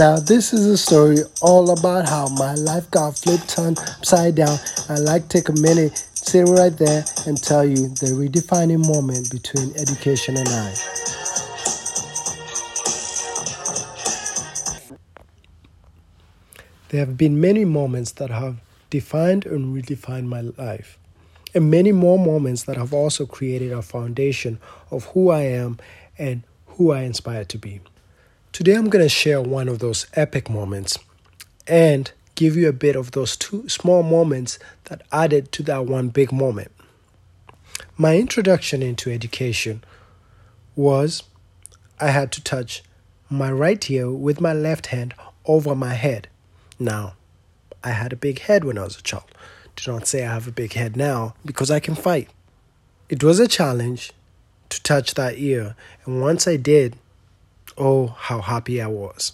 Now, this is a story all about how my life got flipped turned upside down. I'd like to take a minute, sitting right there, and tell you the redefining moment between education and I. There have been many moments that have defined and redefined my life, and many more moments that have also created a foundation of who I am and who I inspire to be. Today, I'm going to share one of those epic moments and give you a bit of those two small moments that added to that one big moment. My introduction into education was I had to touch my right ear with my left hand over my head. Now, I had a big head when I was a child. Do not say I have a big head now because I can fight. It was a challenge to touch that ear, and once I did, oh, how happy I was.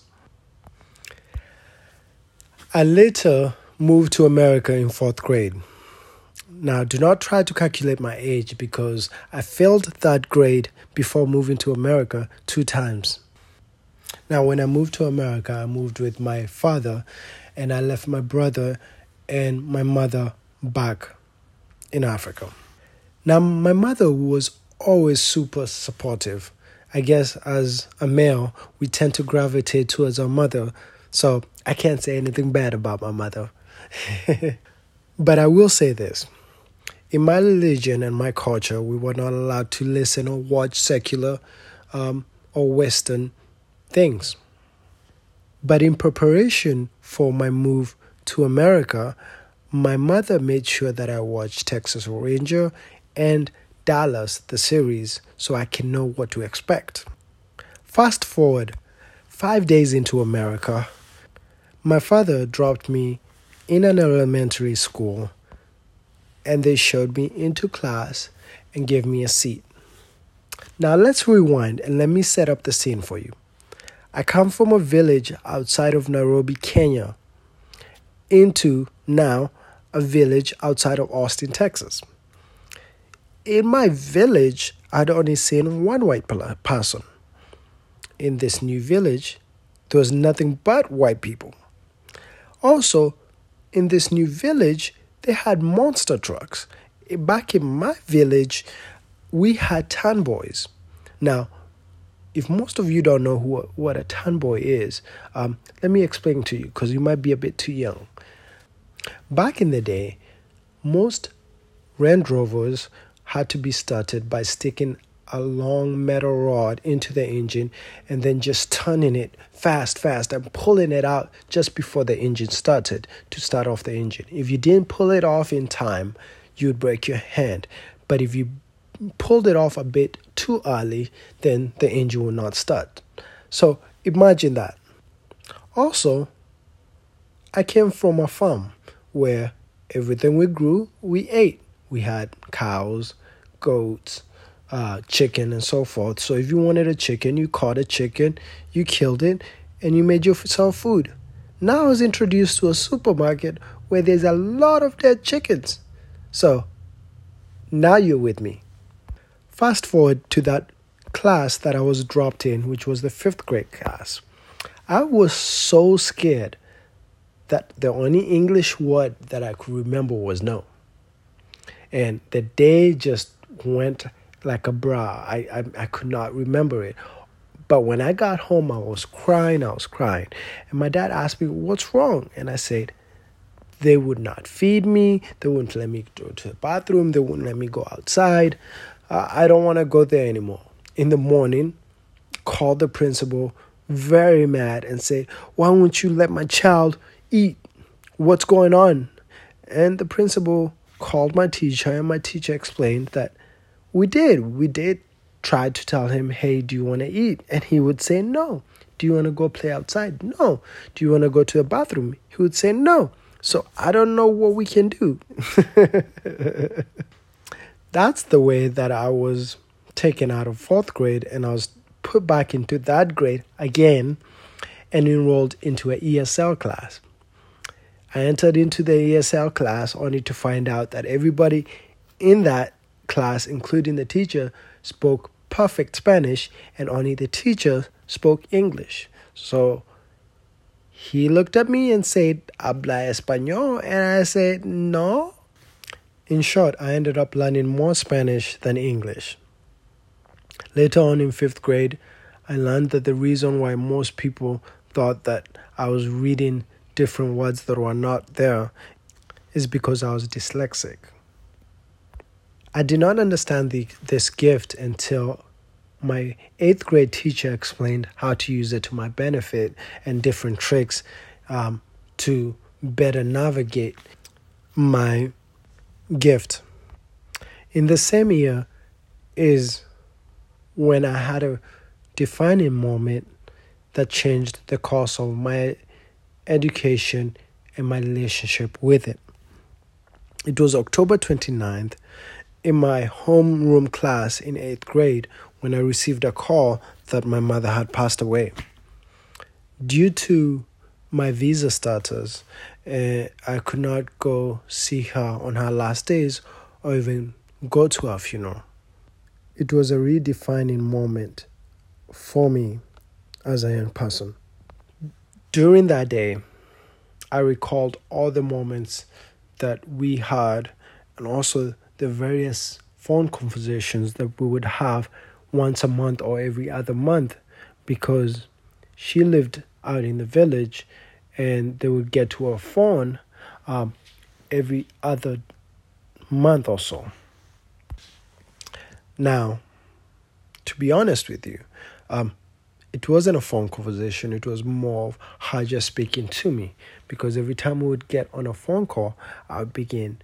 I later moved to America in fourth grade. Now, do not try to calculate my age because I failed that grade before moving to America two times. Now, when I moved to America, I moved with my father and I left my brother and my mother back in Africa. Now, my mother was always super supportive. I guess as a male, we tend to gravitate towards our mother, so I can't say anything bad about my mother. but I will say this in my religion and my culture, we were not allowed to listen or watch secular um, or Western things. But in preparation for my move to America, my mother made sure that I watched Texas Ranger and Dallas, the series, so I can know what to expect. Fast forward five days into America, my father dropped me in an elementary school and they showed me into class and gave me a seat. Now let's rewind and let me set up the scene for you. I come from a village outside of Nairobi, Kenya, into now a village outside of Austin, Texas. In my village, I'd only seen one white person. In this new village, there was nothing but white people. Also, in this new village, they had monster trucks. Back in my village, we had tan boys. Now, if most of you don't know who, what a tan boy is, um, let me explain to you because you might be a bit too young. Back in the day, most Land Rovers had to be started by sticking a long metal rod into the engine and then just turning it fast, fast and pulling it out just before the engine started to start off the engine. If you didn't pull it off in time, you'd break your hand. But if you pulled it off a bit too early, then the engine will not start. So imagine that. Also, I came from a farm where everything we grew, we ate. We had cows, goats, uh, chicken, and so forth. So if you wanted a chicken, you caught a chicken, you killed it, and you made yourself food. Now I was introduced to a supermarket where there's a lot of dead chickens. So now you're with me. Fast forward to that class that I was dropped in, which was the fifth grade class. I was so scared that the only English word that I could remember was no. And the day just went like a bra. I, I, I could not remember it. But when I got home, I was crying, I was crying. And my dad asked me, What's wrong? And I said, They would not feed me. They wouldn't let me go to the bathroom. They wouldn't let me go outside uh, I don't want to go there anymore. In the morning, called the principal, very mad, and said, Why won't you let my child eat? What's going on? And the principal called my teacher, and my teacher explained that we did. We did try to tell him, Hey, do you want to eat? And he would say, No. Do you want to go play outside? No. Do you want to go to the bathroom? He would say, No. So I don't know what we can do. That's the way that I was taken out of fourth grade and I was put back into that grade again and enrolled into an ESL class. I entered into the ESL class only to find out that everybody in that class, including the teacher, spoke perfect Spanish and only the teacher spoke English. So He looked at me and said, Habla español? And I said, No. In short, I ended up learning more Spanish than English. Later on in fifth grade, I learned that the reason why most people thought that I was reading different words that were not there is because I was dyslexic. I did not understand the, this gift until my eighth grade teacher explained how to use it to my benefit and different tricks um, to better navigate my gift. In the same year is when I had a defining moment that changed the course of my education and my relationship with it. It was October 29th in my homeroom class in 8th grade when I received a call that my mother had passed away. Due to my visa status, uh, I could not go see her on her last days or even go to her funeral. It was a redefining moment for me as a young person. During that day, I recalled all the moments that we had and also the various phone conversations that we would have once a month or every other month because she lived out in the village and they would get to her phone um, every other month or so. Now, to be honest with you, um, it wasn't a phone conversation, it was more of her just speaking to me because every time we would get on a phone call, I would begin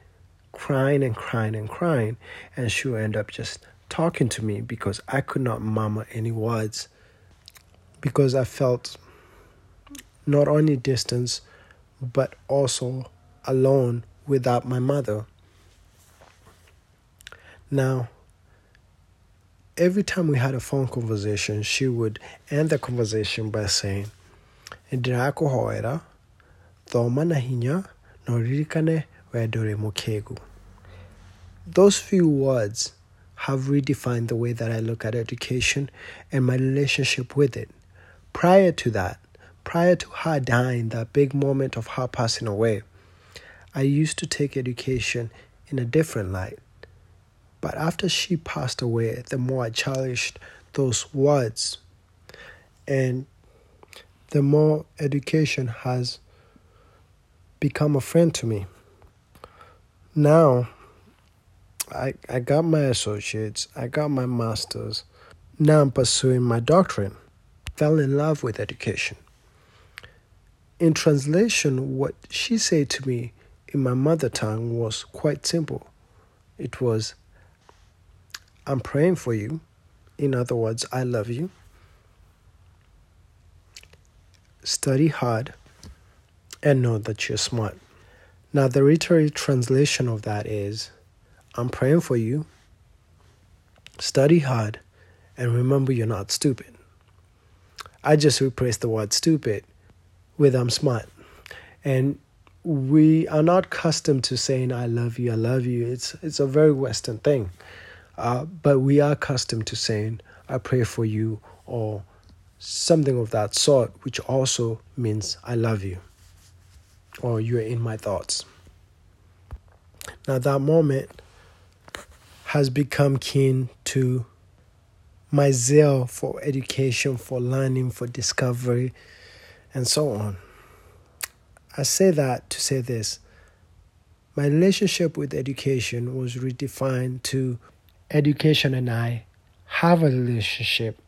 crying and crying and crying, and she would end up just talking to me because I could not murmur any words because I felt not only distance but also alone without my mother. Now, every time we had a phone conversation, she would end the conversation by saying, Ndirakuhoera, thoma na hinya, na wedore mukegu. Those few words have redefined the way that I look at education and my relationship with it. Prior to that, prior to her dying, that big moment of her passing away, I used to take education in a different light. But after she passed away, the more I cherished those words, and the more education has become a friend to me. Now, I, I got my associates, I got my master's. Now I'm pursuing my doctorate. Fell in love with education. In translation, what she said to me in my mother tongue was quite simple. It was, I'm praying for you. In other words, I love you. Study hard and know that you're smart. Now, the literary translation of that is, I'm praying for you. Study hard and remember you're not stupid. I just replaced the word stupid with I'm smart. And we are not accustomed to saying I love you, I love you. It's it's a very Western thing. Uh, but we are accustomed to saying I pray for you or something of that sort, which also means I love you or you're in my thoughts. Now that moment has become keen to my zeal for education, for learning, for discovery, and so on. I say that to say this my relationship with education was redefined to education and I have a relationship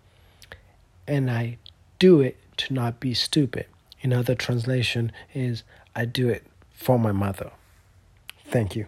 and I do it to not be stupid. Another translation is I do it for my mother. Thank you.